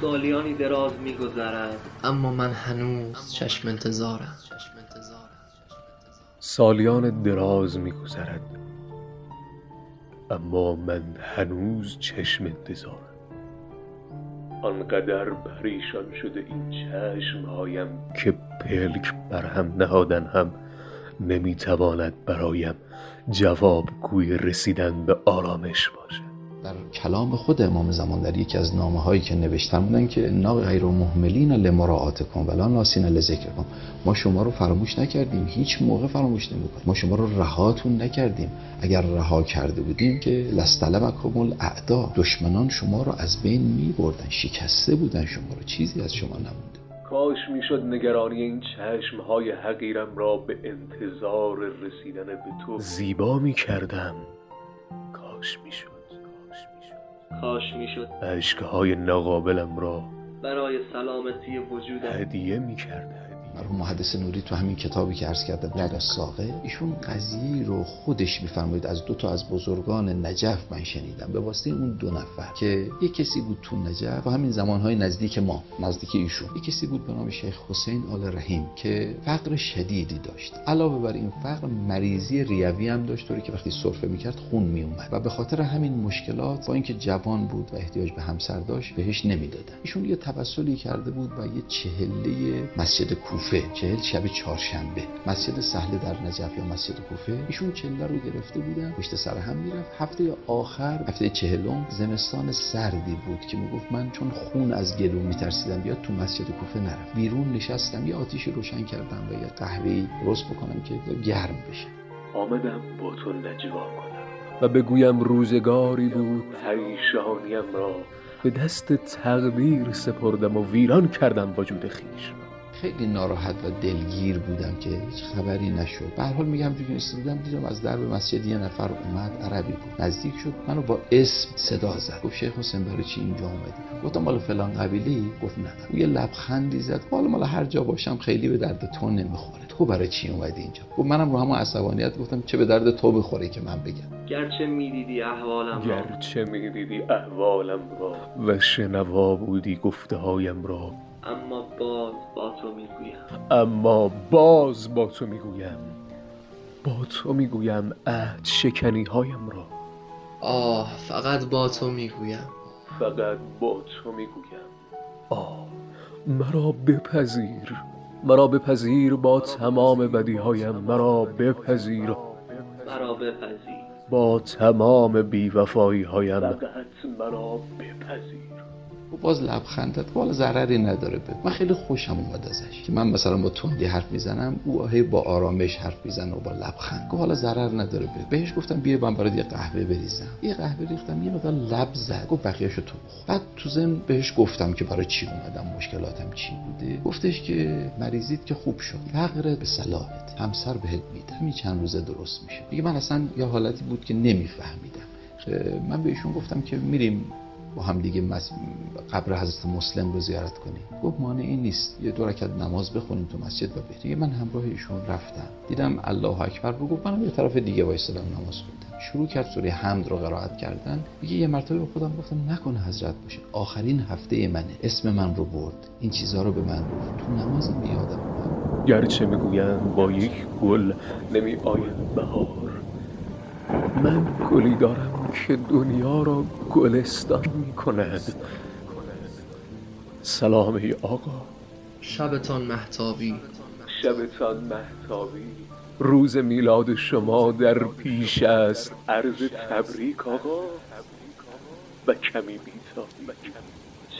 سالیانی دراز میگذرد. اما من هنوز چشم انتظارم. سالیان دراز میگذرد. اما من هنوز چشم انتظارم. آنقدر پریشان شده این چشمهایم که پلک بر هم نهادن هم نمی‌تواند برایم جوابگوی رسیدن به آرامش باشد. در کلام خود امام زمان در یکی از نامه هایی که نوشتن بودن که انا غیر مهملین لمراعاتکم ولا ناسین لذکرکم. ما شما رو فراموش نکردیم هیچ موقع فراموش نمی‌کنیم. ما شما رو رهاتون نکردیم. اگر رها کرده بودیم که لستلمکم الاعدا دشمنان شما رو از بین میبردن. شکسته بودن شما رو. چیزی از شما نمونده. کاش می‌شد نگرانی این چشمهای حقیرم را به انتظار رسیدن به تو زیبا می‌کردم. کاش می‌شد. کاش می‌شد. اشکهای ناقابلم را برای سلامتی وجودم. هدیه می‌کرد مرحوم محدث نوری تو همین کتابی که عرض کردم یاد ساقه. ایشون قضیه رو خودش میفرمایید. از دو تا از بزرگان نجف من شنیدم. به واسطه اون دو نفر که یک کسی بود تو نجف با همین زمانهای نزدیک ما نزدیک ایشون. یک کسی بود به نام شیخ حسین آل رحیم که فقر شدیدی داشت. علاوه بر این فقر مریضی ریوی هم داشت. طوری که وقتی سرفه می‌کرد خون میومد و به خاطر همین مشکلات با اینکه جوان بود و احتیاج به همسر داشت بهش نمی‌دادن. ایشون یه توسلی کرده بود و یه چهله مسجد کوفه کوفه چهل شب چهارشنبه. مسجد سهل در نجف یا مسجد کوفه؟ ایشون چله رو گرفته بودن پشت سر هم می‌رفت. هفته آخر هفته چهلم زمستان سردی بود که می‌گفت من چون خون از گلو میترسیدم بیاد تو مسجد کوفه نرفت بیرون نشستم یه آتیش روشن کردم و یه قهوه درست بکنم که گرم بشه. آمدم با تو نجوا کنم. و بگویم روزگاری بود. پریشانیم را. به دست تقدیر سپردم و ویران کردم وجود خیش. خیلی ناراحت و دلگیر بودم که هیچ خبری نشد. به هر حال میگم که بودم دیدم از درب مسجد یه نفر اومد عربی بود. نزدیک شد منو با اسم صدا زد. گفت شیخ حسین برای چی اینجا اومدی؟ گفتم مال فلان قبیله گفت نه. او یه لبخندی زد. حالا مال هر جا باشم خیلی به درد تو نمی‌خوره. تو برای چی اومدی اینجا؟ گفت منم رو همون عصبانیت گفتم چه به درد تو بخوره که من بگم. گرچه می‌دیدی احوالم را. گرچه می‌دیدی احوالم را. و شنوا بودی گفته هایم را. اما باز با تو می‌گویم. اما باز با تو می‌گویم. با تو می‌گویم عهد شکنی هایم را. آه فقط با تو می‌گویم. فقط با تو می‌گویم. آه مرا بپذیر. مرا بپذیر با تمام بدیهایم. مرا بپذیر. مرا بپذیر. با تمام بیوفایی هایم فقط مرا بپذیر. باز لبخند داد حالا ضرری نداره به من خیلی خوشم اومد ازش که من مثلا با تندی حرف می‌زنم او هی با آرامش حرف می‌زنه و با لبخند. گفت حالا ضرر نداره به بهش گفتم بیا من برات یه قهوه بریزم. یه قهوه ریختم یه مقدار لب زد. گفت بقیه‌شو تو بخور. بعد تو زن بهش گفتم که برای چی اومدم مشکلاتم چی بوده. گفتش که مریضیت که خوب شد. فقر به صلاحت همسر بهت میده. همین چند روزه درست میشه. میگه من اصلا یه حالتی بود که نمیفهمیدم. من بهشون گفتم که میریم با هم دیگه قبر حضرت مسلم رو زیارت کنیم. گفت مانعی نیست. یه دو رکعت نماز بخونیم تو مسجد و بریم. من همراه ایشون رفتم. دیدم الله اکبر رو گفت منم یه طرف دیگه وایسادم نماز خوندم شروع کرد سوره حمد رو قرائت کردن. میگه یه مرتبه به خودم گفتم نکنه حضرت باشه آخرین هفته منه. اسم من رو برد. این چیزها رو به من گفت تو نمازم یادم گرچه می‌گویند با یک گل نمی آید بهار. من گلی دارم که دنیا را گلستان می کند سلام ای آقا. شبتان محتابی شبتان محتابی روز میلاد شما در پیش است. عرض تبریک آقا. و کمی بیتابی.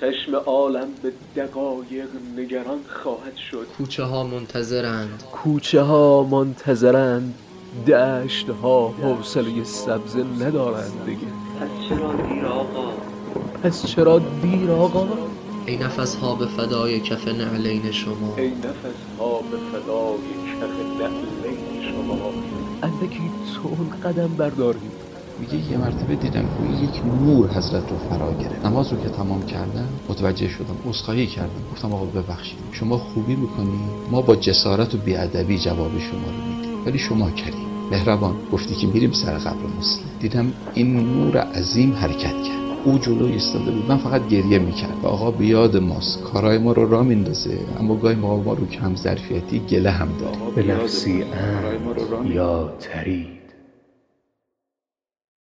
چشم عالم به دقایق نگران خواهد شد. کوچه ها منتظرند. کوچه ها منتظرند. دشت ها حوصله سبز ندارند دیگه. پس چرا دیر آقا؟ پس چرا دیر آقا؟ ای نفس ها به فدای کف نعلین شما. ای نفس ها به فدای کف نعلین شما. اندکی تون قدم بردارید. میگه یه مرتبه دیدم که یک نور حضرت رو فرا گرفت. نماز رو که تمام کردم متوجه شدم عذرخواهی کردم. گفتم آقا ببخشید شما خوبی می‌کنی؟ ما با جسارت و بیادبی جواب شما رو میدیم. ولی شما کریم مهربان گفتی که میریم سر قبر مسلم. دیدم این نور عظیم حرکت کرد. او جلو ایستاده بود. من فقط گریه می‌کرد و آقا بیاد ماست. کارهای ما رو را میندازه. اما گاهی ما رو کم ظرفیتی گله هم داره. به نفسی یا تری.